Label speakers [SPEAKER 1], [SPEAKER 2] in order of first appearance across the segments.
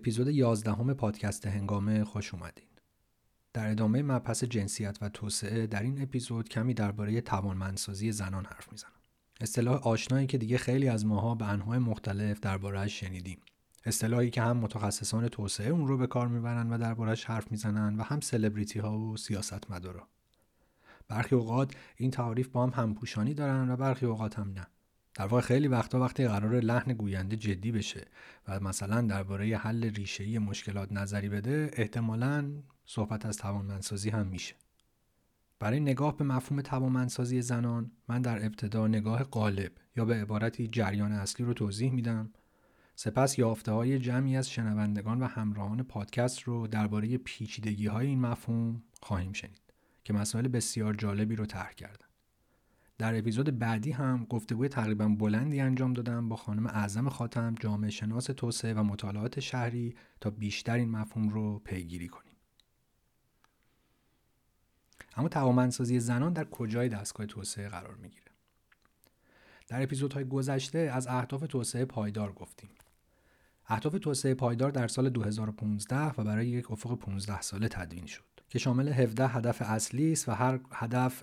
[SPEAKER 1] اپیزود 11 همه پادکست هنگامه خوش اومدین. در ادامه مبحث جنسیت و توسعه در این اپیزود کمی درباره توانمندسازی زنان حرف می‌زنم. اصطلاح آشنایی که دیگه خیلی از ماها به انواع مختلف دربارهش شنیدیم. اصطلاحی که هم متخصصان توسعه اون رو به کار می‌برن و دربارهش حرف می‌زنن و هم سلبریتی ها و سیاستمدارا. برخی اوقات این تعاریف با هم همپوشانی دارن و برخی اوقات هم نه. در واقع خیلی وقتا وقتی قرار لحن گوینده جدی بشه و مثلا درباره حل ریشه‌ای مشکلات نظری بده احتمالا صحبت از توانمندسازی هم میشه. برای نگاه به مفهوم توانمندسازی زنان من در ابتدا نگاه قالب یا به عبارتی جریان اصلی رو توضیح میدم. سپس یافته های جمعی از شنوندگان و همراهان پادکست رو درباره پیچیدگی های این مفهوم خواهیم شنید که مسائل بسیار جالبی رو طرح کردم در اپیزود بعدی هم گفتگوی تقریبا بلندی انجام دادم با خانم اعظم خاتم جامعه شناس توسعه و مطالعات شهری تا بیشتر این مفهوم رو پیگیری کنیم. اما توانمندسازی زنان در کجای دستگاه توسعه قرار می‌گیره؟ در اپیزودهای گذشته از اهداف توسعه پایدار گفتیم. اهداف توسعه پایدار در سال 2015 و برای یک افق 15 ساله تدوین شد که شامل 17 هدف اصلی است و هر هدف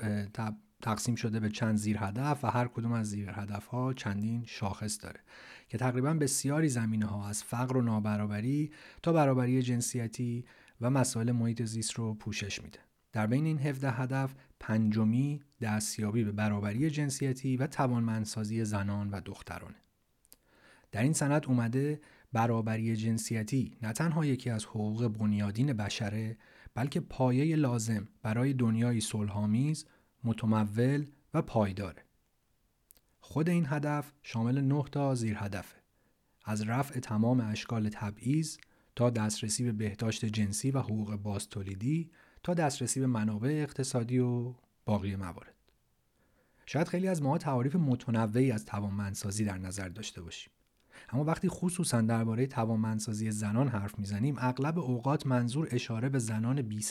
[SPEAKER 1] تقسیم شده به چند زیر هدف و هر کدوم از زیر هدف ها چندین شاخص داره که تقریبا بسیاری زمینه ها از فقر و نابرابری تا برابری جنسیتی و مسائل محیط زیست رو پوشش میده. در بین این 17 هدف پنجمی دستیابی به برابری جنسیتی و توانمندسازی زنان و دخترانه. در این سند اومده برابری جنسیتی نه تنها یکی از حقوق بنیادین بشره بلکه پایه لازم برای دنیای صلحآمیز متمول و پایداره. خود این هدف شامل 9 تا زیر هدفه. از رفع تمام اشکال تبعیض تا دسترسی به بهداشت جنسی و حقوق بازتولیدی تا دسترسی به منابع اقتصادی و باقی موارد. شاید خیلی از ما تعاریف متنوعی از توانمندسازی در نظر داشته باشیم. اما وقتی خصوصا درباره توانمندسازی زنان حرف می‌زنیم اغلب اوقات منظور اشاره به زنان بی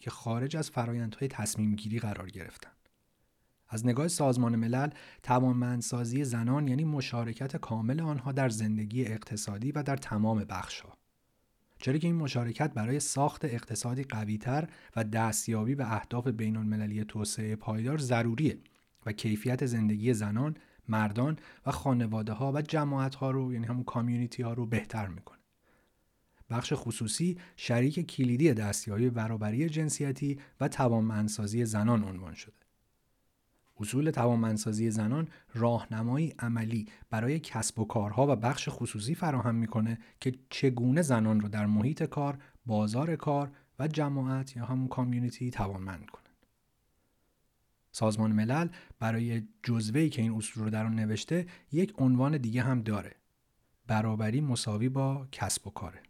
[SPEAKER 1] که خارج از فرایندهای تصمیم گیری قرار گرفتن. از نگاه سازمان ملل توانمندسازی زنان یعنی مشارکت کامل آنها در زندگی اقتصادی و در تمام بخشها. چرا که این مشارکت برای ساخت اقتصادی قویتر و دستیابی به اهداف بین المللی توسعه پایدار ضروریه و کیفیت زندگی زنان مردان و خانواده ها و جماعت ها رو یعنی همون کامیونیتی ها رو بهتر می‌کنه بخش خصوصی شریک کلیدی دستیابی برابری جنسیتی و توانمندسازی زنان عنوان شده اصول توانمندسازی زنان راهنمایی عملی برای کسب و کارها و بخش خصوصی فراهم می‌کنه که چگونه زنان رو در محیط کار، بازار کار و جماعت یا همون کامیونیتی توانمند کنه. سازمان ملل برای جزوه‌ای که این اصول رو در آن نوشته یک عنوان دیگه هم داره برابری مساوی با کسب و کاره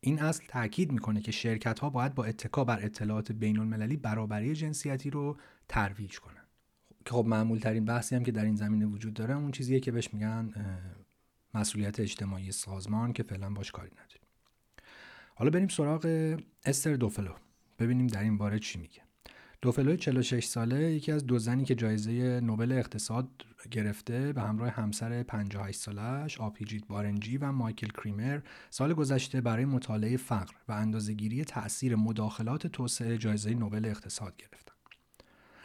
[SPEAKER 1] این اصل تاکید می‌کنه که شرکت ها باید با اتکا بر اطلاعات بین المللی برابری جنسیتی رو ترویج کنن که خب معمول ترین بحثی هم که در این زمینه وجود داره اون چیزیه که بهش میگن مسئولیت اجتماعی سازمان که فعلا باش کاری نداریم. حالا بریم سراغ استر دوفلو. ببینیم در این باره چی میگه. دوفلوی 46 ساله یکی از دو زنی که جایزه نوبل اقتصاد گرفته به همراه همسر 58 سالش آپیجیت بارنجی و مایکل کریمر سال گذشته برای مطالعه فقر و اندازهگیری تأثیر مداخلات توسعه جایزه نوبل اقتصاد گرفتن.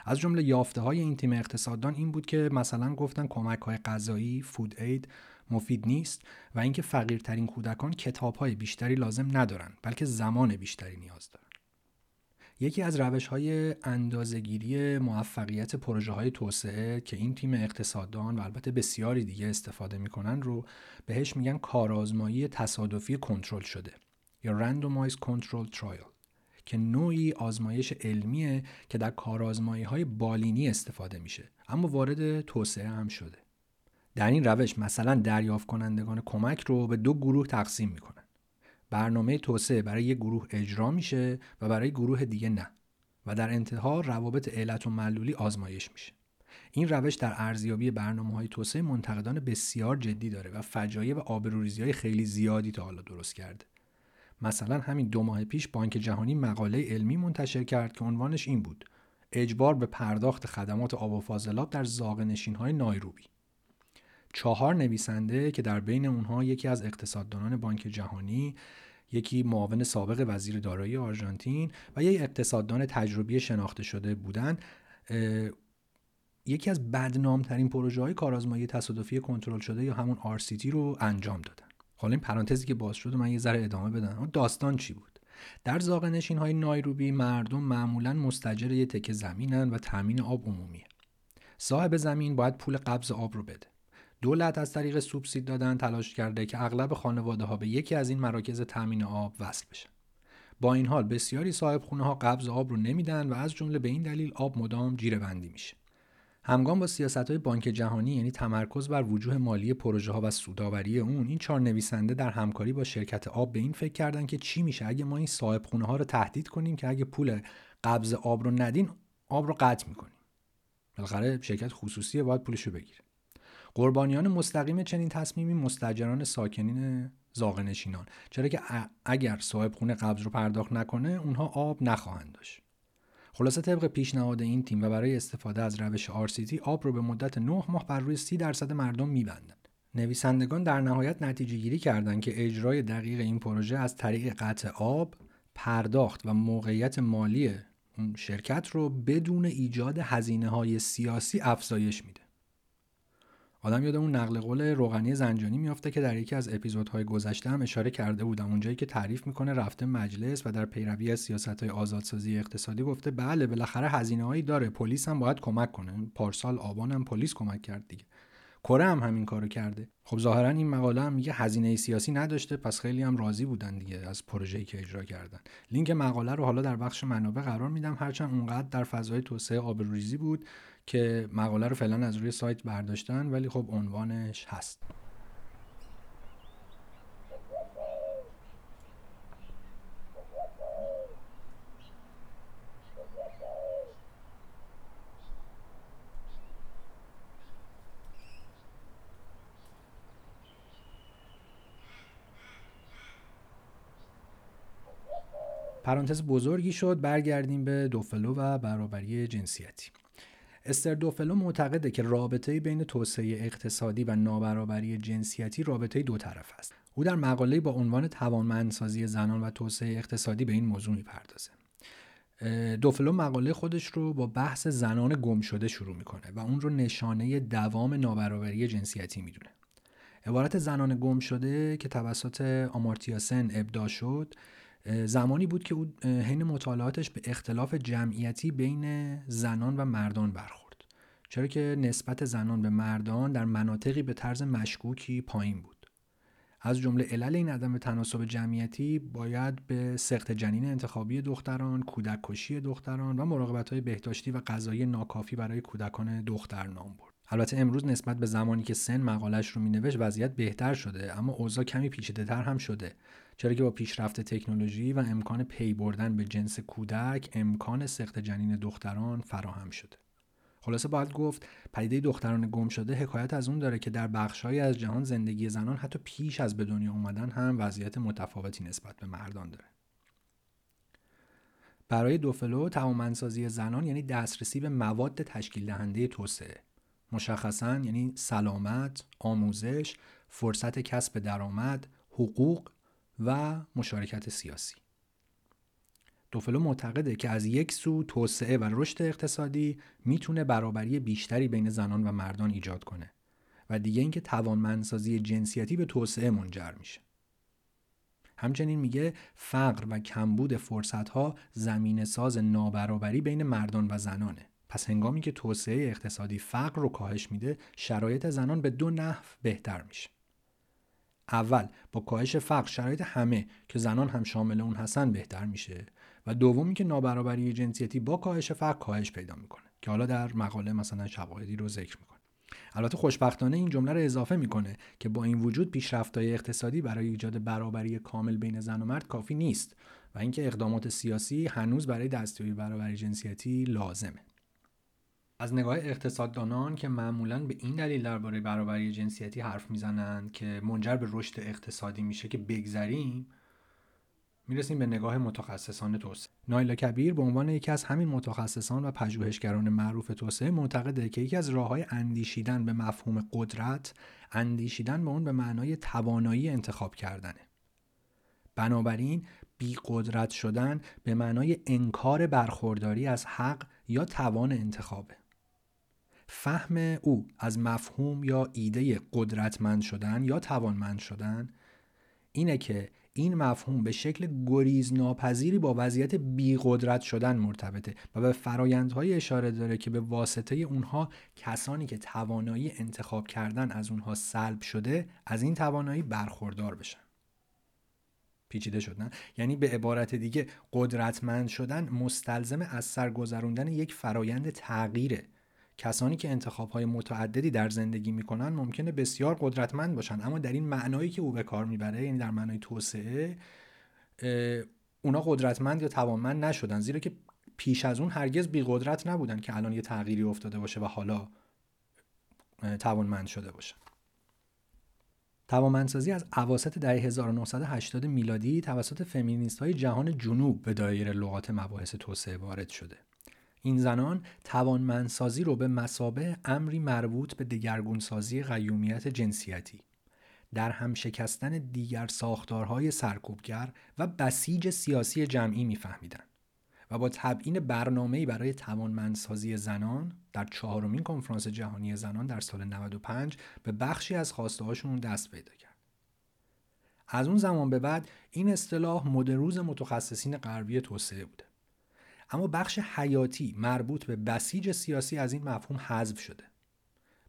[SPEAKER 1] از جمله یافته های این تیم اقتصاددان این بود که مثلا گفتن کمک های غذایی فود اید مفید نیست و اینکه فقیرترین کودکان کتاب های بیشتری لازم ندارن بلکه زمان بیشتری نیاز دارن. یکی از روش های اندازگیری موفقیت پروژه های توسعه که این تیم اقتصاددان و البته بسیاری دیگه استفاده می‌کنن رو بهش میگن کارآزمایی تصادفی کنترل شده یا Randomized Control Trial که نوعی آزمایش علمیه که در کارآزمایی های بالینی استفاده میشه. اما وارد توسعه هم شده. در این روش مثلا دریافت کنندگان کمک رو به دو گروه تقسیم می‌کنن. برنامه توسعه برای یک گروه اجرا میشه و برای گروه دیگه نه. و در انتها روابط علت و معلولی آزمایش میشه. این روش در ارزیابی برنامه های توسعه منتقدان بسیار جدی داره و فجایع و آبروریزی های خیلی زیادی تا حالا درست کرده. مثلا همین دو ماه پیش بانک جهانی مقاله علمی منتشر کرد که عنوانش این بود اجبار به پرداخت خدمات آب و فاضلاب در زاغ های نایروبی. چهار نویسنده که در بین اونها یکی از اقتصاددانان بانک جهانی یکی معاون سابق وزیر دارایی آرژانتین و یک اقتصاددان تجربی شناخته شده بودند یکی از بدنامترین پروژه های کارآزمایی تصادفی کنترل شده یا همون RCT رو انجام دادن. حالا این پرانتزی که باز شد من یه ذره ادامه بدم. داستان چی بود؟ در زاغ نشین های نایروبی مردم معمولا مستجر یه تکه زمینن و تامین آب عمومیه. صاحب زمین باید پول قبض آب رو بده. دولت از طریق سوبسید دادن تلاش کرده که اغلب خانواده ها به یکی از این مراکز تامین آب وصل بشن. با این حال بسیاری صاحب خونه ها قبض آب رو نمیدن و از جمله به این دلیل آب مدام جیره بندی میشه. همگام با سیاست بانک جهانی یعنی تمرکز بر وجوه مالی پروژه ها و سوداوری اون این چهار نویسنده در همکاری با شرکت آب به این فکر کردن که چی میشه؟ اگه ما این صاحب خونه ها رو تهدید کنیم که اگه پول قبض آب رو ندین آب رو قطع می‌کنیم. بالاخره شرکت خصوصی باید پولش رو بگیره. قربانیان مستقیم چنین تصمیمی مستجران ساکنین زاغنشینان چرا که اگر صاحب خونه قبض رو پرداخت نکنه اونها آب نخواهند داشت. خلاصه طبق پیشنهاد این تیم و برای استفاده از روش RCT آب رو به مدت 9 ماه بر روی 30 درصد مردم میبندند. نویسندگان در نهایت نتیجه گیری کردند که اجرای دقیق این پروژه از طریق قطع آب، پرداخت و موقعیت مالی اون شرکت رو بدون ایجاد هزینه های سیاسی افزایش میده. آدم یاد اون نقل قول روغنی زنجانی میافته که در یکی از اپیزودهای گذشته هم اشاره کرده بودم. اونجایی که تعریف می‌کنه رفته مجلس و در پیروی از سیاست های آزادسازی اقتصادی گفته بله بالاخره هزینه هایی داره پلیس هم باید کمک کنه. پارسال آبان هم پلیس کمک کرد دیگه. کره هم همین کارو کرده. خب ظاهرا این مقاله هم میگه هزینه سیاسی نداشته پس خیلی هم راضی بودن دیگه از پروژه‌ای که اجرا کردن. لینک مقاله رو حالا در بخش منابع قرار میدم. هرچند اونقدر در فضای توسعه آبروریزی بود که مقاله رو فعلا از روی سایت برداشتن ولی خب عنوانش هست. پرانتز بزرگی شد برگردیم به دوفلو و برابری جنسیتی استر دوفلو معتقده که رابطه بین توسعه اقتصادی و نابرابری جنسیتی رابطه دو طرف است. او در مقاله با عنوان توانمندسازی زنان و توسعه اقتصادی به این موضوع می‌پردازه. دوفلو مقاله خودش رو با بحث زنان گم شده شروع می‌کنه و اون رو نشانه دوام نابرابری جنسیتی می‌دونه. عبارت زنان گم شده که توسط آمارتیاسن ابدا شد زمانی بود که او حین مطالعاتش به اختلاف جمعیتی بین زنان و مردان برخورد. چرا که نسبت زنان به مردان در مناطقی به طرز مشکوکی پایین بود. از جمله علل این عدم تناسب جمعیتی باید به سخت جنین انتخابی دختران، کودک کشی دختران و مراقبت های بهداشتی و غذایی ناکافی برای کودکان دختر نام برد. البته امروز نسبت به زمانی که سن مقالش رو مینوشت وضعیت بهتر شده اما اوضاع کمی پیچیده هم شده. چرا که با پیشرفت تکنولوژی و امکان پی بردن به جنس کودک امکان سخت جنین دختران فراهم شده. خلاصه باید گفت پدیده دختران گم شده حکایت از اون داره که در بخشهایی از جهان زندگی زنان حتی پیش از به دنیا اومدن هم وضعیت متفاوتی نسبت به مردان داره. برای دوفلو توانمندسازی زنان یعنی دسترسی به مواد تشکیل دهنده توسعه. مشخصا یعنی سلامت، آموزش، فرصت کسب درآمد، حقوق و مشارکت سیاسی. دوفلو معتقده که از یک سو توسعه و رشد اقتصادی می‌تونه برابری بیشتری بین زنان و مردان ایجاد کنه و دیگه اینکه توانمندسازی جنسیتی به توسعه منجر میشه. همچنین میگه فقر و کمبود فرصتها زمین ساز نابرابری بین مردان و زنانه. پس هنگامی که توسعه اقتصادی فقر رو کاهش میده شرایط زنان به دو نحو بهتر میشه. اول با کاهش فقر شرایط همه که زنان هم شامل اون هستن بهتر میشه و دومی که نابرابری جنسیتی با کاهش فقر کاهش پیدا می‌کنه که حالا در مقاله مثلا شواهدی رو ذکر می‌کنه. البته خوشبختانه این جمله رو اضافه می‌کنه که با این وجود پیشرفت‌های اقتصادی برای ایجاد برابری کامل بین زن و مرد کافی نیست و اینکه اقدامات سیاسی هنوز برای دستیابی برابری جنسیتی لازمه. از نگاه اقتصاددانان که معمولا به این دلیل درباره برابری جنسیتی حرف می‌زنند که منجر به رشد اقتصادی میشه که بگذریم می‌رسیم به نگاه متخصصان توسعه. نایلا کبیر به عنوان یکی از همین متخصصان و پژوهشگران معروف توسعه معتقده که یکی از راههای اندیشیدن به مفهوم قدرت اندیشیدن به اون به معنای توانایی انتخاب کردنه. بنابراین بی قدرت شدن به معنای انکار برخورداری از حق یا توان انتخابه. فهم او از مفهوم یا ایده قدرتمند شدن یا توانمند شدن اینه که این مفهوم به شکل گریز ناپذیری با وضعیت بیقدرت شدن مرتبطه و به فرایندهای اشاره داره که به واسطه اونها کسانی که توانایی انتخاب کردن از اونها سلب شده از این توانایی برخوردار بشن. پیچیده شد نه؟ یعنی به عبارت دیگه قدرتمند شدن مستلزم از سرگذروندن یک فرایند تغییره. کسانی که های متعددی در زندگی می‌کنن ممکنه بسیار قدرتمند باشن. اما در این معنایی که او به کار می‌بره یعنی در معنای توسعه اونا قدرتمند یا توانمند نشدن. زیرا که پیش از اون هرگز بی قدرت نبودن که الان یه تغییری افتاده باشه و حالا توانمند شده باشن توانمندسازی از اواسط دهه 1980 میلادی توسط فمینیست های جهان جنوب به دایره لغات مباحث توسعه وارد شده. این زنان توانمندسازی رو به مسابه امری مربوط به دگرگونسازی قیومیت جنسیتی در هم شکستن دیگر ساختارهای سرکوبگر و بسیج سیاسی جمعی میفهمیدند و با تبیین برنامه‌ای برای توانمندسازی زنان در چهارمین کنفرانس جهانی زنان در سال 95 به بخشی از خواسته‌هاشون دست پیدا کرد. از اون زمان به بعد این اصطلاح مدروز متخصصین غربی توسعه بوده. اما بخش حیاتی مربوط به بسیج سیاسی از این مفهوم حذف شده.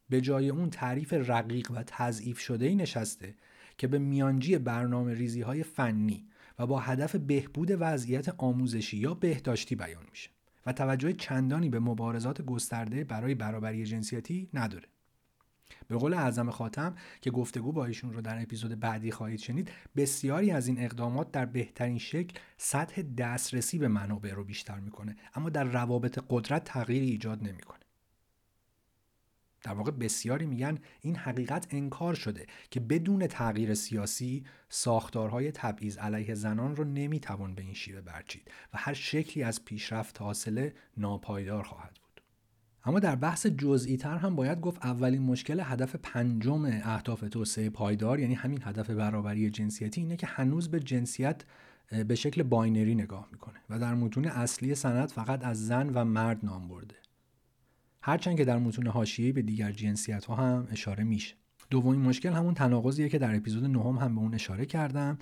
[SPEAKER 1] به جای اون تعریف رقیق و تضعیف شده ای نشسته که به میانجی برنامه ریزی های فنی و با هدف بهبود وضعیت آموزشی یا بهداشتی بیان میشه و توجه چندانی به مبارزات گسترده برای برابری جنسیتی نداره. به قول اعظم خاتم که گفتگو با ایشون رو در اپیزود بعدی خواهید شنید بسیاری از این اقدامات در بهترین شکل سطح دسترسی به منابع رو بیشتر می‌کنه اما در روابط قدرت تغییری ایجاد نمی‌کنه. در واقع بسیاری میگن این حقیقت انکار شده که بدون تغییر سیاسی ساختارهای تبعیض علیه زنان رو نمی‌توان به این شیوه برچید و هر شکلی از پیشرفت حاصله ناپایدار خواهد اما در بحث جزئی تر هم باید گفت اولین مشکل هدف پنجم اهداف توسعه پایدار یعنی همین هدف برابری جنسیتی اینه که هنوز به جنسیت به شکل binary نگاه می‌کنه و در متون اصلی سند فقط از زن و مرد نام برده. هرچند که در متون حاشیه‌ای به دیگر جنسیت ها هم اشاره میشه. دومین مشکل همون تناقضیه که در اپیزود نهم هم به اون اشاره کردم.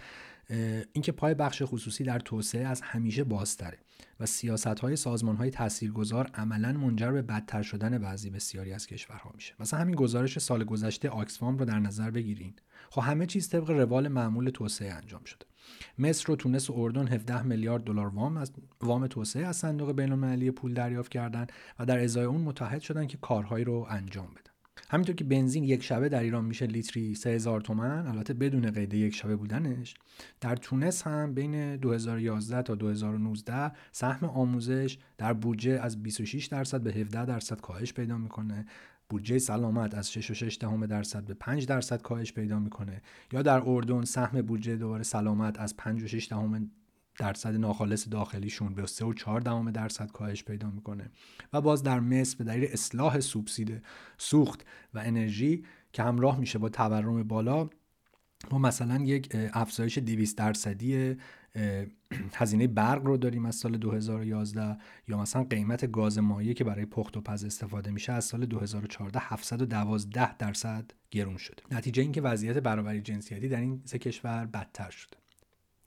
[SPEAKER 1] اینکه پای بخش خصوصی در توسعه از همیشه بازتره و سیاست های سازمان های تاثیرگذار عملا منجر به بدتر شدن بعضی بسیاری از کشورها میشه. مثلا همین گزارش سال گذشته آکسفام رو در نظر بگیرین. خب همه چیز طبق روال معمول توسعه انجام شده. مصر و تونس و اردن 17 میلیارد دلار وام از وام توسعه از صندوق بین‌المللی پول دریافت کردند و در ازای اون متحد شدن که کارهایی رو انجام بدن همینطور که بنزین یک شبه در ایران میشه لیتری 3000 تومن البته بدون قید یک شبه بودنش در تونس هم بین 2011 تا 2019 سهم آموزش در بودجه از 26 درصد به 17 درصد کاهش پیدا می‌کنه. بودجه سلامت از 6.6 دهم درصد به 5 درصد کاهش پیدا می‌کنه. یا در اردن سهم بودجه دوباره سلامت از 5.6 دهم درصد ناخالص داخلیشون به 3 و 4 دهم درصد کاهش پیدا می‌کنه و باز در مصر به دلیل اصلاح سوبسید سوخت و انرژی که همراه میشه با تورم بالا ما مثلا یک افزایش 200 درصدی هزینه برق رو داریم از سال 2011 یا مثلا قیمت گاز مایع که برای پخت و پز استفاده میشه از سال 2014 712 درصد گرون شده. نتیجه اینکه وضعیت برابری جنسیتی در این سه کشور بدتر شده.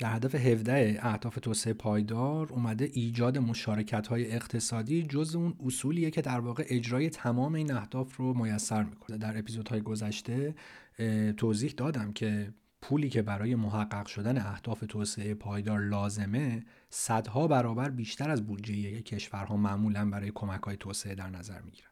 [SPEAKER 1] در هدف 17 اهداف توسعه پایدار اومده ایجاد مشارکت های اقتصادی جز اون اصولیه که در واقع اجرای تمام این اهداف رو میسر می‌کنه. در اپیزودهای گذشته توضیح دادم که پولی که برای محقق شدن اهداف توسعه پایدار لازمه صدها برابر بیشتر از بودجه کشورها معمولا برای کمک های توسعه در نظر می‌گیرن.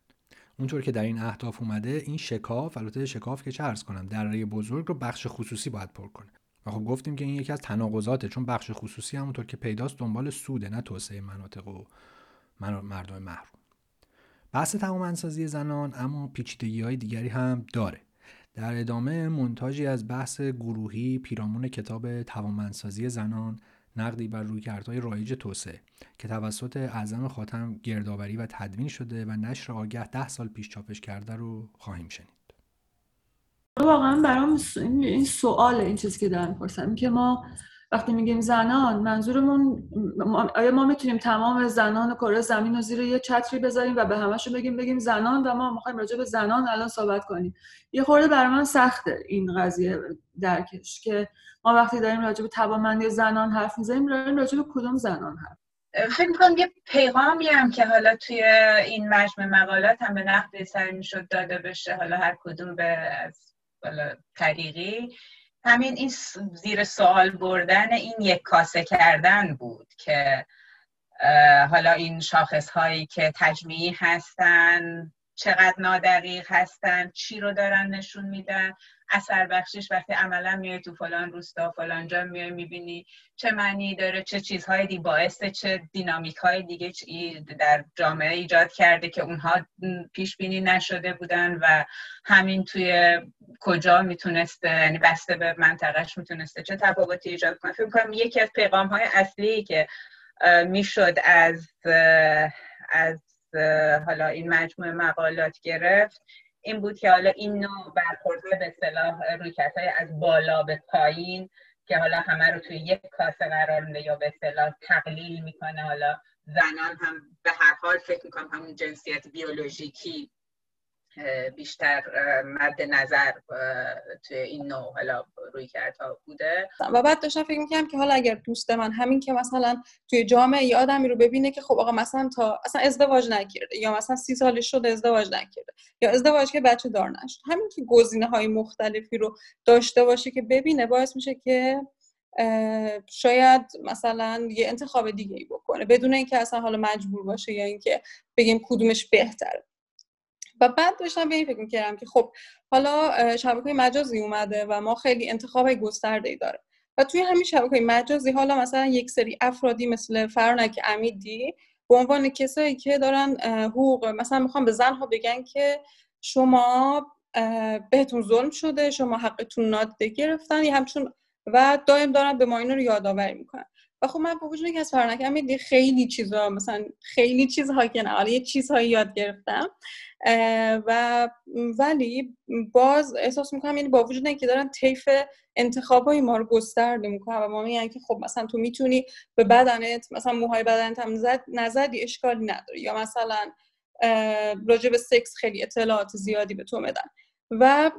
[SPEAKER 1] اونطور که در این اهداف اومده این شکاف البته شکاف که چه ارز کنم دره بزرگ رو بخش خصوصی باید پر کنه. و خب گفتیم که این یکی از تناقضاته چون بخش خصوصی همونطور که پیداست دنبال سوده نه توسعه مناطق و مردم محروم. بحث توانمندسازی زنان اما پیچیدگی های دیگری هم داره. در ادامه منتاجی از بحث گروهی پیرامون کتاب توانمندسازی زنان نقدی بر رویکردهای رایج توسعه که توسط اعظم خاتم گردآوری و تدوین شده و نشر آگه ده سال پیش چاپش کرده رو خواهیم شنید.
[SPEAKER 2] واقعا برام این سوال این چیزی که دارم پرسم که ما وقتی میگیم زنان منظورمون آیا ما می‌تونیم تمام زنان کره زمین رو زیر یه چتری بذاریم و به همشون بگیم بگیم زنان و ما می‌خوایم راجع به زنان الان صحبت کنیم؟ یه خورده برای من سخته این قضیه درکش که ما وقتی داریم راجع به توانمندی زنان حرف می‌زنیم داریم راجع به کدوم زنان حرف
[SPEAKER 3] فکر کنم یه پیغامی هم که حالا توی این مجموع مقالات هم به نقد سر می‌شد داده بشه حالا هر کدوم به طریقی. همین این زیر سوال بردن این یک کاسه کردن بود که حالا این شاخص هایی که تجمیعی هستن چقدر نادقیق هستن چی رو دارن نشون میدن. اثر بخشش وقتی عملا میای تو فلان روستا فلان جا میای می‌بینی چه معنی داره چه چیزهای دی باعث چه دینامیک های دیگه در جامعه ایجاد کرده که اونها پیش بینی نشده بودن و همین توی کجا می‌تونسته یعنی بسته به منطقهش می‌تونسته چه تفاوتی ایجاد کنه. فکر کنم یکی از پیغام های اصلی که می‌شد از از حالا این مجموعه مقالات گرفت این بود که حالا این نوع برخورده به صلاح های از بالا به پایین که حالا همه رو توی یک کاسه قرار میده یا به صلاح تقلیل می‌کنه. حالا زنان هم به هر حال فکر می‌کنم همون جنسیت بیولوژیکی بیشتر مد نظر توی این نوع حالا روی ها بوده.
[SPEAKER 4] و بعد داشتم فکر می‌کنم که حالا اگر دوست من همین که مثلا توی جامعه یه آدمی رو ببینه که خب آقا مثلا تا اصلا ازدواج نکرده یا مثلا سی سالش شده ازدواج نکرده یا ازدواج که بچه دار نشد. همین که گزینه های مختلفی رو داشته باشه که ببینه باعث میشه که شاید مثلا یه انتخاب دیگه ای بکنه بدون اینکه اصلا حالا مجبور باشه یا اینکه بگیم کدومش بهتره. و بعد داشتم به این فکر می‌کردم که خب حالا شبکه مجازی اومده و ما خیلی انتخاب گسترده ای داره. و توی همین شبکه مجازی حالا مثلا یک سری افرادی مثل فرانک امیدی به عنوان کسایی که دارن حقوق مثلا می‌خوام به زنها بگن که شما بهتون ظلم شده شما حقتون نادیده گرفتن همچون و دائم دارن به ما اینو رو یادآوری می‌کنن. و خب من با وجود که از فرانک امیدی خیلی چیزا مثلا خیلی چیزها که نه یه چیزهایی یاد گرفتم و ولی باز احساس می‌کنم یعنی با وجود اینکه دارن طیف انتخابای ما رو گسترده می‌کنن و ما میگن که خب مثلا تو می‌تونی به بدنت مثلا موهای بدنت هم نزد نزدی اشکالی نداره. یا مثلا راجع به سکس خیلی اطلاعات زیادی به تو میدن. و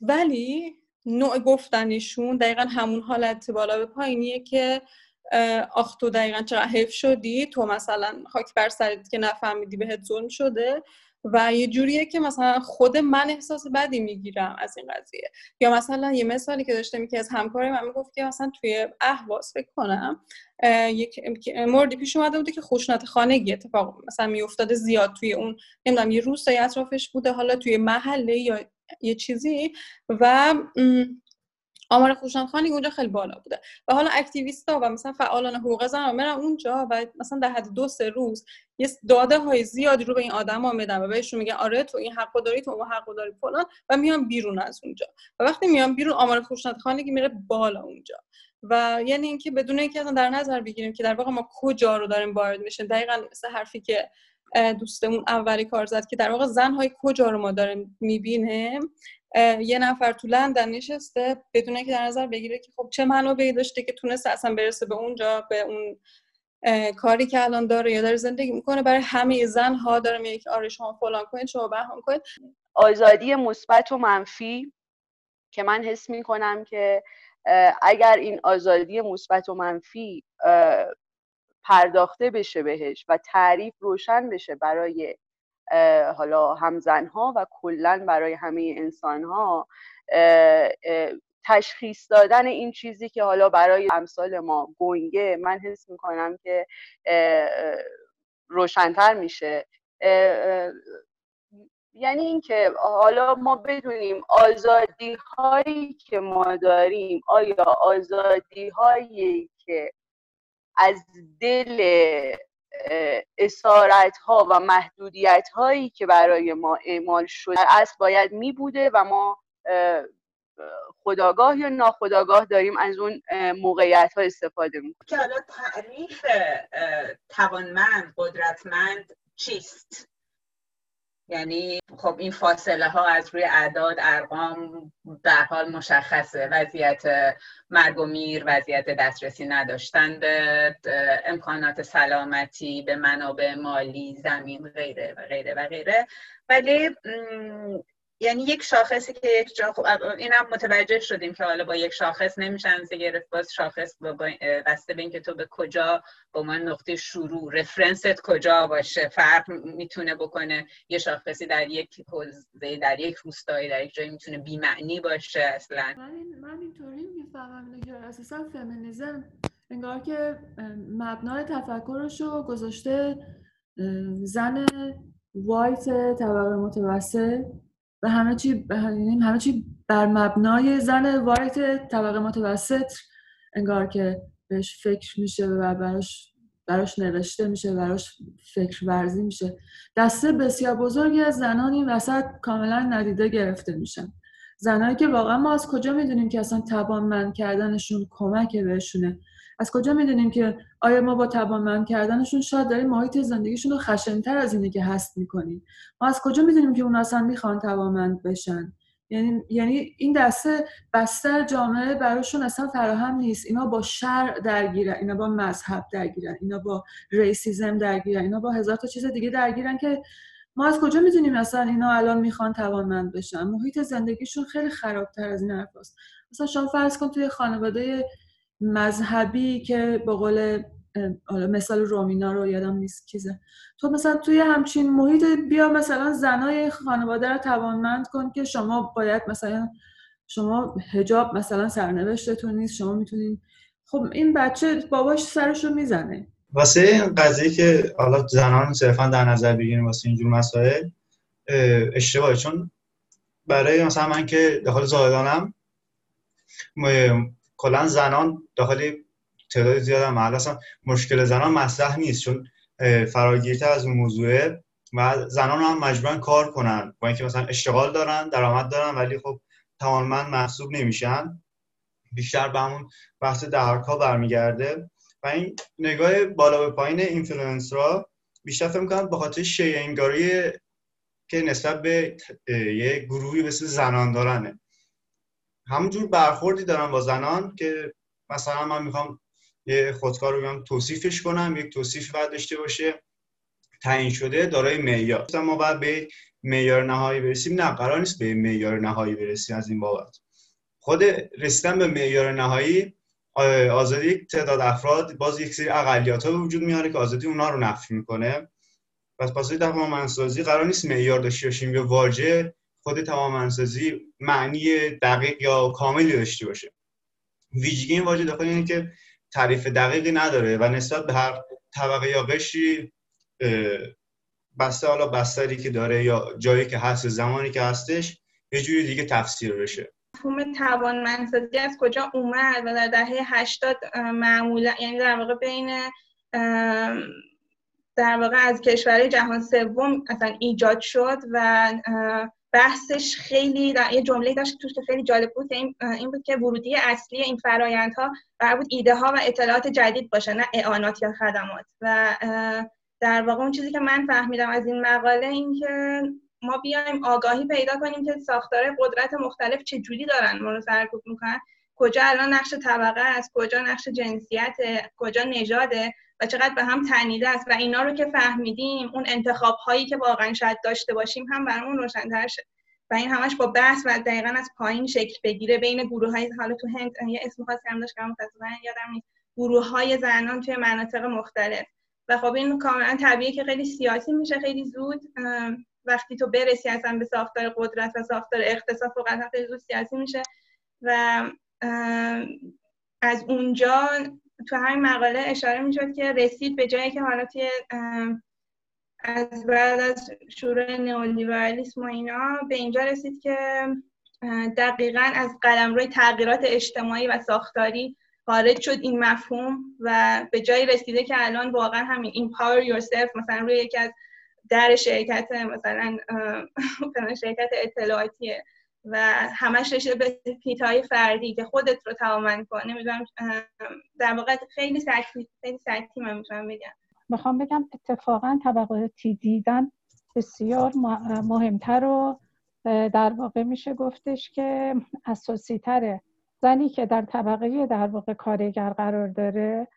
[SPEAKER 4] ولی نوع گفتنشون دقیقا همون حالت بالا به پایینیه که آخ تو دقیقا چقدر حیف شدی؟ تو مثلا خاک بر سرت که نفهمیدی بهت ظلم شده و یه جوریه که مثلا خود من احساس بدی می‌گیرم از این قضیه. یا مثلا یه مثالی که داشته که از همکاری من می‌گفت که مثلا توی اهواز فکر کنم یک موردی پیش اومده بوده که خوشنط خانگی اتفاق مثلا میافتاده زیاد توی اون نمی‌دونم یه روستای اطرافش بوده حالا توی محله یا یه چیزی و آمار خانی اونجا خیلی بالا بوده. و حالا اکتیویستا و مثلا فعالان حقوق زن میرن اونجا و مثلا در حد دو سه روز یه داده های زیادی رو به این آدما میدن و بهشون میگن آره تو این حقو داری تو اون حقو داری فلان و میان بیرون از اونجا. و وقتی میان بیرون آمار خانگی میره بالا اونجا. و یعنی اینکه بدون اینکه اصلا در نظر بگیریم که در واقع ما کجا رو داریم وارد میشه دقیقا مثل حرفی که دوستمون اولی کار زد که در واقع زنهای کجا رو ما داریم می‌بینیم یه نفر تو لندن نشسته بدون که در نظر بگیره که خب چه منابعی داشته که تونسته اصلا برسه به اونجا به اون کاری که الان داره یا داره زندگی می‌کنه. برای همه زن ها داره میگه که آره شما فلان کنید شما بهان کنید.
[SPEAKER 5] آزادی مثبت و منفی که من حس می‌کنم که اگر این آزادی مثبت و منفی پرداخته بشه بهش و تعریف روشن بشه برای حالا همزنها و کلا برای همه انسانها تشخیص دادن این چیزی که حالا برای امثال ما گنگه من حس می‌کنم که روشنتر میشه. یعنی اینکه حالا ما بدونیم آزادی هایی که ما داریم آیا آزادی هایی که از دل اسارت ها و محدودیت هایی که برای ما اعمال شده از باید می بوده و ما خداگاه یا ناخداگاه داریم از اون موقعیت ها استفاده می‌کنیم.
[SPEAKER 3] که حالا تعریف توانمند قدرتمند چیست؟ یعنی خب این فاصله ها از روی اعداد ارقام در حال مشخصه. وضعیت مرگ و میر وضعیت دسترسی نداشتن به امکانات سلامتی به منابع مالی زمین غیره و غیره و غیره. ولی یعنی یک شاخصی که یک جا خب اینم متوجه شدیم که حالا با یک شاخص نمیشن گرفت باز شاخص با بسته به اینکه تو به کجا با من نقطه شروع رفرنست کجا باشه فرق می‌تونه بکنه. یه شاخصی در یک حوزه در یک روستایی در یک جایی می‌تونه بی‌معنی باشه اصلا.
[SPEAKER 2] من, اینطوری می‌فهمم که اساسا فمینیزم انگار که مبنای تفکرش رو گذاشته زن وایت طبقه متوسط. و همه چی یعنی همه چی بر مبنای زن وایت طبقه متوسط انگار که بهش فکر میشه و براش براش نوشته میشه براش فکر ورزی میشه. دسته بسیار بزرگی از زنان این وسط کاملا ندیده گرفته میشن. زنایی که واقعا ما از کجا می‌دونیم که اصلا توانمند کردنشون کمک بهشونه؟ از کجا می‌دونیم که آیا ما با توانمند کردنشون شاید داریم محیط زندگیشون رو خشنتر از اینه که هست می‌کنیم؟ ما از کجا می‌دونیم که اون اصلا می‌خوان توانمند بشن؟ یعنی یعنی این دسته بستر جامعه براشون اصلا فراهم نیست. اینا با شر درگیرن اینا با مذهب درگیرن اینا با ریسیزم درگیرن اینا با هزار تا چیز دیگه درگیرن که ما از کجا می‌دونیم اصلا اینا الان می‌خوان توانمند بشن؟ محیط زندگیشون خیلی خرابتر از این حرفاست. مثلا شما فرض کن توی خانواده مذهبی که به قول حالا مثال رومینا رو یادم نیست چیزه تو مثلا توی همچین محیط بیا مثلا زنای خانواده رو توانمند کن که شما باید مثلا شما هجاب مثلا سرنوشتتون نیست شما می‌تونین. خب این بچه باباش سرش رو می‌زنه.
[SPEAKER 6] واسه این قضیه که حالا زنان صرفا در نظر بگیریم واسه اینجور مسائل اشتباهه. چون برای مثلا من که داخل زایدانم کلا زنان داخل تعداد زیاد هم اصلا مشکل زنان مطرح نیست چون فراگیرتر از اون موضوعه و زنان هم مجبورن کار کنن با اینکه مثلا اشتغال دارن درآمد دارن ولی خب توانمند محسوب نمیشن. بیشتر به همون بحث دهرکا برمیگرده و این نگاه بالا به پایین اینفلوئنسرها بیشتر فکر می‌کنم به خاطر شیعه که نسبت به یه گروهی مثل زنان دارنه. همونجور برخوردی دارم با زنان که مثلا من می‌خوام یه خودکار رو بیام توصیفش کنم یک توصیف باید داشته باشه. تعیین شده دارای معیار. ما باید به معیار نهایی برسیم. نه قرار نیست به معیار نهایی برسیم از این بابت. خود رسیدن به معیار نهایی آزادی تعداد افراد باز یک سری اقلیت ها وجود میاره که آزادی اونا رو نفی می‌کنه. پس پاسوی منسازی قرار نیست معیار داشته باشیم یا واژه خود توانمندسازی معنی دقیق یا کاملی داشته باشه. ویژگی این واژه داخل اینه که تعریف دقیقی نداره و نسبت به هر طبقه یا قشری بسته حالا بستری که داره یا جایی که هست زمانی که هستش یه جوری دیگه تفسیر بشه.
[SPEAKER 7] مفهوم توانمندسازی از کجا اومد و در دهه 80 معمولا یعنی در واقع بین در واقع از کشورهای جهان سوم اصلا ایجاد شد و بحثش خیلی یه جمله داشت که توش خیلی جالب بود این, این بود که ورودی اصلی این فرایندها قرار بود ایده ها و اطلاعات جدید باشه نه اعانات یا خدمات. و در واقع اون چیزی که من فهمیدم از این مقاله این که ما بیایم آگاهی پیدا کنیم که ساختار قدرت مختلف چه جوری دارن ما رو سرکوب می‌کنن کجا الان نقش طبقه است کجا نقش جنسیت کجا نژاده. و چقدر به هم تنیده است و اینا رو که فهمیدیم اون انتخاب هایی که واقعا شاید داشته باشیم هم برامون روشنتر شه. و این همش با بحث و دقیقا از پایین شکل بگیره بین گروه های حالا تو هند یه اسم خاصی هم داشت که یادم نیست. گروه های زنان توی مناطق مختلف. و خب این کاملا طبیعیه که خیلی سیاسی میشه خیلی زود وقتی تو برسی اصلا به ساختار قدرت و ساختار اقتصاد فقط خیلی زود سیاسی میشه. و از اونجا تو همین مقاله اشاره می‌شد که رسید به جایی که حالا توی از بعد از شروع نئولیبرالیسم و اینا به اینجا رسید که دقیقا از روی تغییرات اجتماعی و ساختاری خارج شد این مفهوم و به جایی رسیده که الان واقعا همین empower yourself مثلا روی یکی از در شرکت مثلا شرکت اطلاعاتی و همش رشته به فیتای فردی که خودت رو توامن کن. نمی‌دونم در واقع خیلی سطحی خیلی سطحی من می‌تونم بگم.
[SPEAKER 8] می‌خوام بگم اتفاقا طبقاتی دیدن بسیار مهمتر و در واقع میشه گفتش که اساسی تره زنی که در طبقه در واقع کارگر قرار داره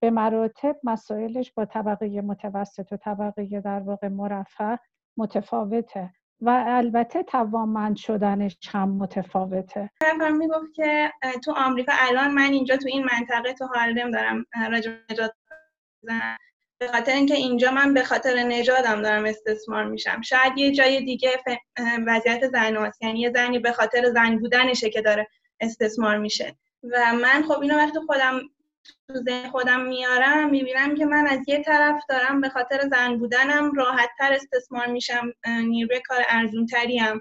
[SPEAKER 8] به مراتب مسائلش با طبقه متوسط و طبقه در واقع مرفه متفاوته. و البته توانمند شدنش هم متفاوته.
[SPEAKER 7] نفر می‌گفت که تو آمریکا الان من اینجا تو این منطقه تو هاردم دارم راجع نجات به خاطر اینکه اینجا من به خاطر نژادم دارم استثمار میشم. شاید یه جای دیگه وضعیت زن یعنی یه زنی به خاطر زن بودنشه که داره استثمار میشه. و من خب اینو وقتی خودم تو ذهن خودم میارم می‌بینم که من از یه طرف دارم به خاطر زن بودنم راحت تر استثمار میشم نیروی کار ارزون هم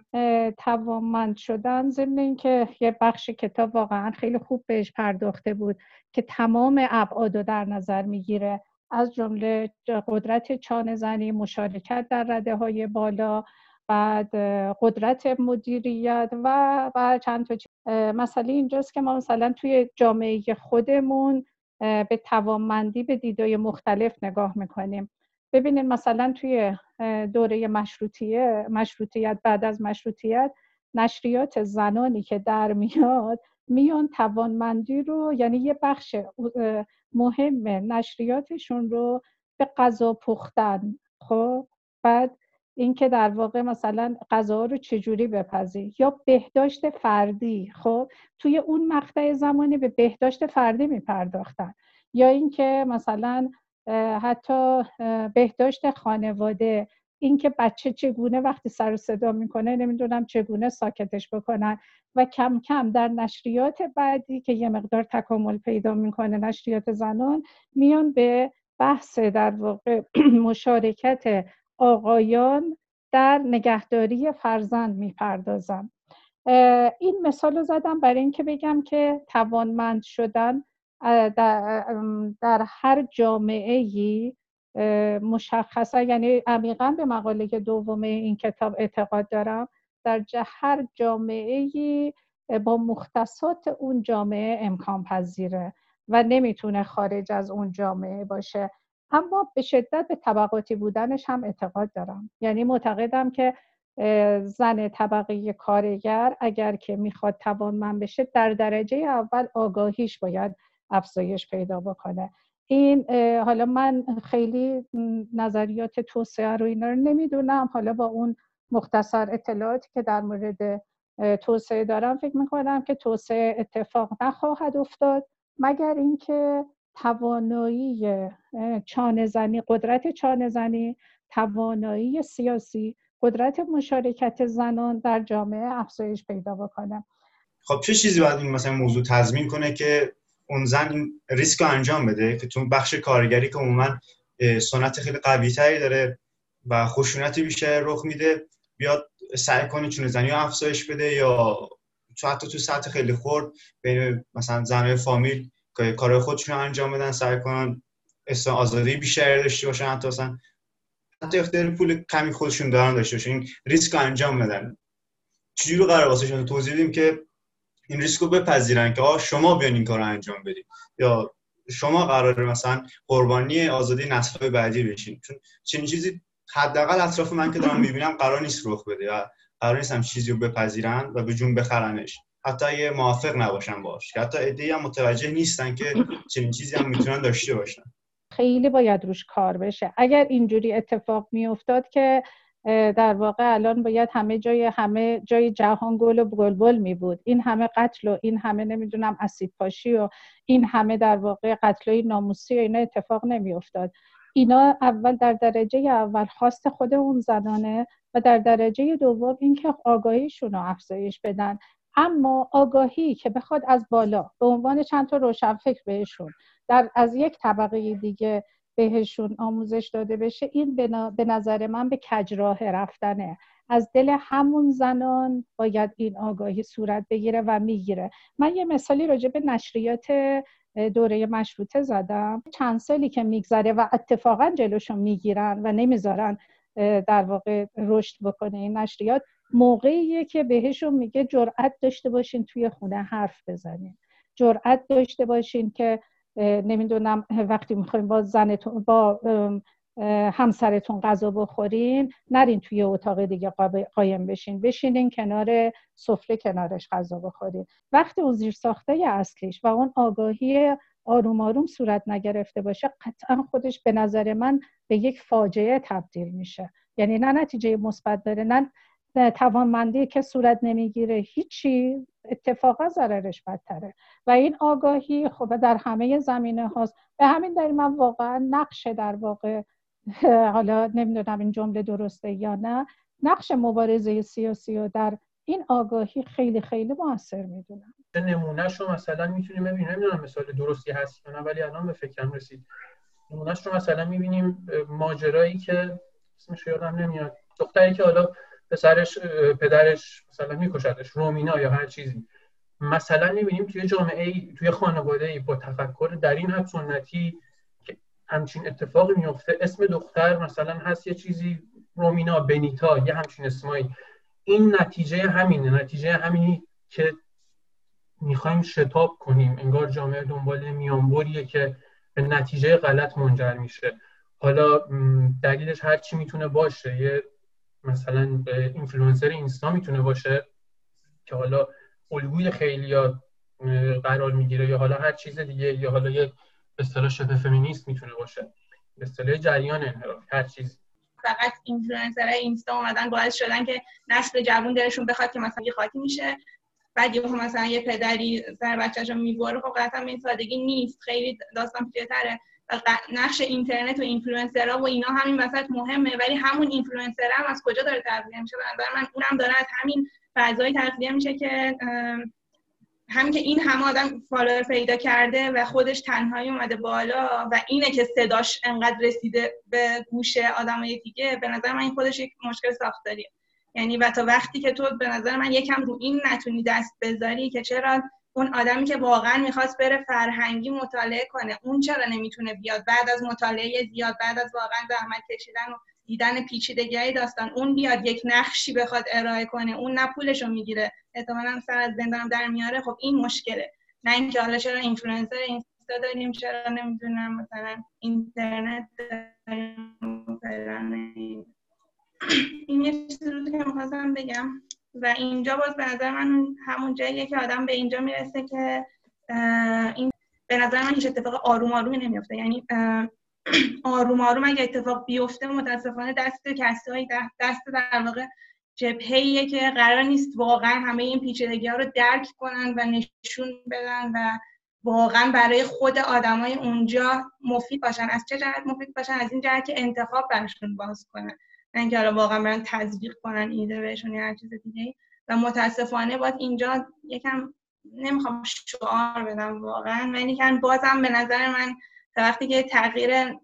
[SPEAKER 8] توانمند شدن ضمن اینکه یه بخش کتاب واقعا خیلی خوب بهش پرداخته بود که تمام ابعاد رو در نظر می‌گیره. از جمله قدرت چانه زنی مشارکت در رده های بالا بعد قدرت مدیریت و و چند تا مسئله اینجاست که ما مثلا توی جامعه خودمون به توانمندی به دیدای مختلف نگاه می‌کنیم. ببینید مثلا توی دوره مشروطیه مشروطیت بعد از مشروطیت نشریات زنانی که در میاد میان توانمندی رو یعنی یه بخش مهم نشریاتشون رو به غذا پختن. خب؟ بعد اینکه در واقع مثلا غذا رو چجوری بپذی یا بهداشت فردی خب؟ توی اون مقطع زمانی به بهداشت فردی میپرداختن. یا اینکه مثلا حتی بهداشت خانواده اینکه بچه چگونه وقتی سر صدا می‌کنه نمی‌دونم چگونه ساکتش بکنن و کم کم در نشریات بعدی که یه مقدار تکامل پیدا می‌کنه نشریات زنان میان به بحث در واقع مشارکت آقایان در نگهداری فرزند می‌پردازن این مثال رو زدم برای اینکه بگم که توانمند شدن در, هر جامعه ای مشخصه. یعنی عمیقا به مقاله دوم این کتاب اعتقاد دارم. در هر جامعه ای با مختصات اون جامعه امکان پذیره و نمی‌تونه خارج از اون جامعه باشه. اما به شدت به طبقاتی بودنش هم اعتقاد دارم. یعنی معتقدم که زن طبقه کارگر اگر که می‌خواد توانمند بشه در درجه اول آگاهیش باید افزایش پیدا بکنه. این حالا من خیلی نظریات توسعه رو اینا رو نمی‌دونم. حالا با اون مختصر اطلاعاتی که در مورد توسعه دارم فکر می‌کنم که توسعه اتفاق نخواهد افتاد. مگر اینکه توانایی چانه زنی قدرت چانه زنی توانایی سیاسی قدرت مشارکت زنان در جامعه افزایش پیدا بکنه.
[SPEAKER 6] خب چه چیزی باید این مثلا موضوع تضمین کنه که اون زن این ریسک رو انجام بده؟ که تو بخش کارگری که عموما سنت خیلی قوی تری داره و خشونت بیشتر رخ میده بیاد سعی کنه چون زنی افزایش بده یا تو حتی تو سطح خیلی خورد بین مثلا زنهای فامیل کار خودشون انجام بدن سعی کنن اصلا آزادی بیشتری داشته باشن حتی مثلا حتی اختیار پول کمی خودشون دارن داشته باشن. این ریسک انجام بدن. چجوری قرار واسه توضیح بدیم که این ریسک رو بپذیرن که آه شما بیان این کار رو انجام بدید یا شما قراره مثلا قربانی آزادی نسل بعدی بشین. چون چنین چیزی حداقل اطراف من که دارم می‌بینم قرار نیست رخ بده و قرار نیست چیزی رو بپذیرن و به جون بخرنش. حتی یه موافق نباشن باش. حتی ایده هم متوجه نیستن که چنین چیزی هم می‌تونن داشته باشن.
[SPEAKER 8] خیلی باید روش کار بشه. اگر اینجوری اتفاق میافتاد که در واقع الان باید همه جای همه جای جهان گل و بلبل می بود این همه قتل و این همه نمی‌دونم اسید پاشی و این همه در واقع قتل ناموسی و اینا اتفاق نمی افتاد اینا اول در درجه اول خواست خود اون زنانه و در درجه دوم اینکه آگاهیشون رو افزایش بدن. اما آگاهی که بخواد از بالا به عنوان چند تا روشنفکر بهشون در از یک طبقه دیگه بهشون آموزش داده بشه این به نظر من به کجراه رفتنه. از دل همون زنان باید این آگاهی صورت بگیره و می‌گیره. من یه مثالی راجع به نشریات دوره مشروطه زدم. چند سالی که میگذره و اتفاقا جلوشون می‌گیرن و نمی‌ذارن در واقع رشد بکنه این نشریات موقعیه که بهشون میگه جرأت داشته باشین توی خونه حرف بزنین. جرأت داشته باشین که نمی‌دونم وقتی می‌خوایم با زنتون با همسرتون غذا بخورین نرین توی اتاق دیگه قایم بشین. بشینین کنار سفره کنارش غذا بخورین. وقتی اون زیر ساخته اصلیش و اون آگاهی آروم آروم صورت نگرفته باشه قطعا خودش به نظر من به یک فاجعه تبدیل میشه. یعنی نه نتیجه مثبت داره نه توانمندی که صورت نمی‌گیره هیچی اتفاقا ضررش بدتره. و این آگاهی خب در همه زمینه هاست. به همین دلیل من واقعا نقش در واقع حالا نمی‌دونم این جمله درسته یا نه نقش مبارزه سیاسی و در این آگاهی خیلی خیلی موثر می‌دونم.
[SPEAKER 9] نمونهش رو مثلا می‌تونیم ببینیم. نمی‌دونم مثال درستی هست یا نه ولی الان به فکرم رسید. نمونهش رو مثلا می‌بینیم ماجرایی که اسمش یادم نمیاد. دختری که حالا پسرش پدرش مثلا میکشدش رومینا یا هر چیزی. مثلا می‌بینیم توی جامعه ای توی خانواده ای با تفکر در این حد سنتی که همچین اتفاقی میفته اسم دختر مثلا هست یه چیزی رومینا بنیتا یه همچین اسمایی. این نتیجه همینه نتیجه همینی که می‌خوایم شتاب کنیم. انگار جامعه دنبال میانبریه که به نتیجه غلط منجر میشه. حالا دلیلش هر چی می‌تونه باشه. یه مثلا اینفلوئنسر اینستا می‌تونه باشه که حالا الگوی خیلیا قرار می‌گیره یا حالا هر چیز دیگه یا حالا یه اصطلاح شبه فمینیست می‌تونه باشه. به اصطلاح جریان انحراف هر چیز.
[SPEAKER 7] فقط اینفلوئنسر اینستا اومدن باعث شدن که نسل جوون دلشون بخواد که مثلا یه خاطی میشه. بعد یه مثلا یه پدری سر بچه‌شو می‌بره خب قطعا این سادگی نیست. خیلی داستان پیچیده‌تره. نقش اینترنت و اینفلوئنسرها و اینا همین وسط مهمه ولی همون اینفلوئنسر هم از کجا داره تغذیه میشه؟ نظر من اونم داره از همین فضای تغذیه میشه که همین که این همه آدم follower پیدا کرده و خودش تنهایی اومده بالا و اینه که صداش انقدر رسیده به گوش آدمای دیگه به نظر من این خودش یک مشکل ساختاریه. یعنی و تا وقتی که تو به نظر من یکم رو این نتونی دست بذاری که چرا اون آدمی که واقعا می‌خواست بره فرهنگی مطالعه کنه. اون چرا نمی‌تونه بیاد؟ بعد از مطالعه زیاد بعد از واقعا زحمت کشیدن و دیدن پیچیدگی داستان اون بیاد یک نقشی بخواد ارائه کنه. اون نه پولشو می‌گیره. احتمالا سر از زندان در میاره. خب این مشکله. نه اینکه حالا چرا اینفلوئنسر اینستا داریم چرا نمی‌دونم مثلا اینترنت داریم این یه چیزی که می‌خواستم بگم. و اینجا باز به نظر من همون جاییه که آدم به اینجا می‌رسه که این به نظر من هیچ اتفاق آروم آرومی نمیفته یعنی آروم آروم اگه اتفاق بیفته متاسفانه دست کسایی دست در واقع جبههیه که قرار نیست واقعا همه این پیچیدگی ها رو درک کنن و نشون بدن و واقعا برای خود آدمای اونجا مفید باشن. از چه جهت مفید باشن؟ از این جهت که انتخاب برشون باز کنن. نه اینکه حالا واقعا برن تزریق کنن ایده بهشون یا هر چیز دیگه و متاسفانه باید اینجا یکم نمی‌خوام شعار بدم واقعا ولی که بازم به نظر من تا وقتی که تغییر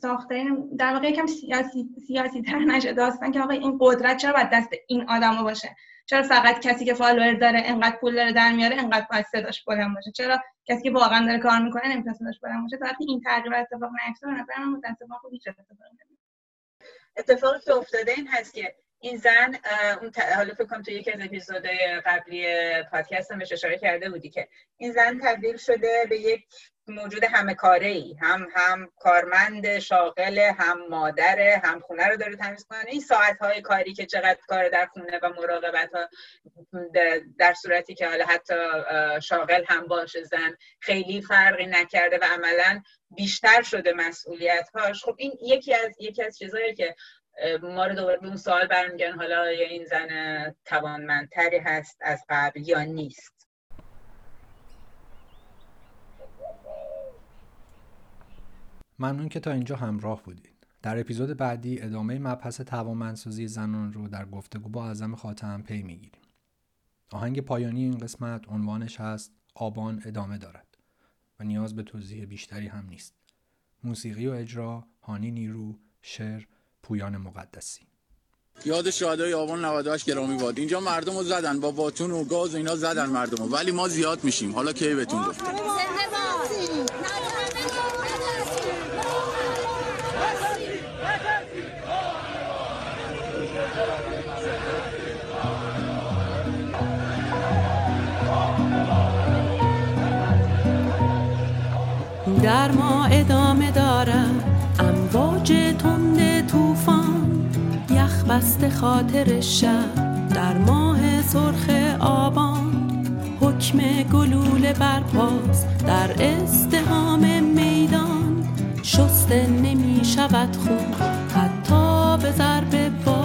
[SPEAKER 7] ساخته در واقع یکم سیاسی سیاسی تر نشه داستان که آقا این قدرت چرا باید دست این آدما باشه؟ چرا فقط کسی که فالوور داره انقدر پول داره در میاره انقدر باید صداش بلند باشه؟ چرا کسی که واقعا داره کار می‌کنه نمی‌تونه صداش بلند باشه؟ وقتی این تغییر اتفاق نیفته به نظر من متاسفانه خوب هیچ
[SPEAKER 3] اتفاقی که افتاده این هست که این زن اون حالا فکر کنم تو یکی از اپیزودهای قبلی پادکست هم اشاره کرده بودی که این زن تبدیل شده به یک موجود همه کاره ای هم هم کارمند شاغل هم مادر هم خونه رو داره تمیز کنه. این ساعت های کاری که چقدر کار در خونه و مراقبت ها در صورتی که حالا حتی شاغل هم باشه زن خیلی فرقی نکرده و عملا بیشتر شده مسئولیت هاش خب این یکی از یکی از چیزهایی که ما رو دوباره به اون سوال برمیگردن حالا یا این زن توانمندتری هست از قبل یا نیست.
[SPEAKER 1] ممنون که تا اینجا همراه بودید در اپیزود بعدی ادامه مبحث توانمندسازی زنان رو در گفتگو با اعظم خاتم پی می‌گیریم. آهنگ پایانی این قسمت عنوانش هست آبان ادامه دارد و نیاز به توضیح بیشتری هم نیست. موسیقی و اجرا هانی نیرو شعر پویان مقدسی.
[SPEAKER 10] یاد شهدای آبان 98 گرامی باد. اینجا مردم رو زدن با باتون و گاز و اینا زدن مردم رو. ولی ما زیاد میشیم. حالا کی بهتون گفتم
[SPEAKER 11] در ما ادامه دارد. امواج تند طوفان یخ بسته خاطر شب. در ماه سرخ آبان حکم گلوله برپاس. در استهام میدان شسته نمی شود خون. حتی به ضرب باز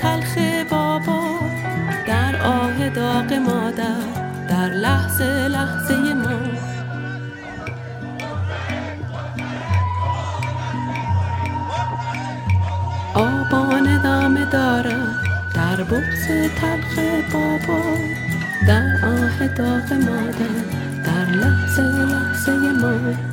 [SPEAKER 11] تلخ بابا در آه داغ مادر در لحظه لحظه ما. آبان دامه دارد در بغز تلخ بابا در آه داغ مادر در لحظه لحظه ما.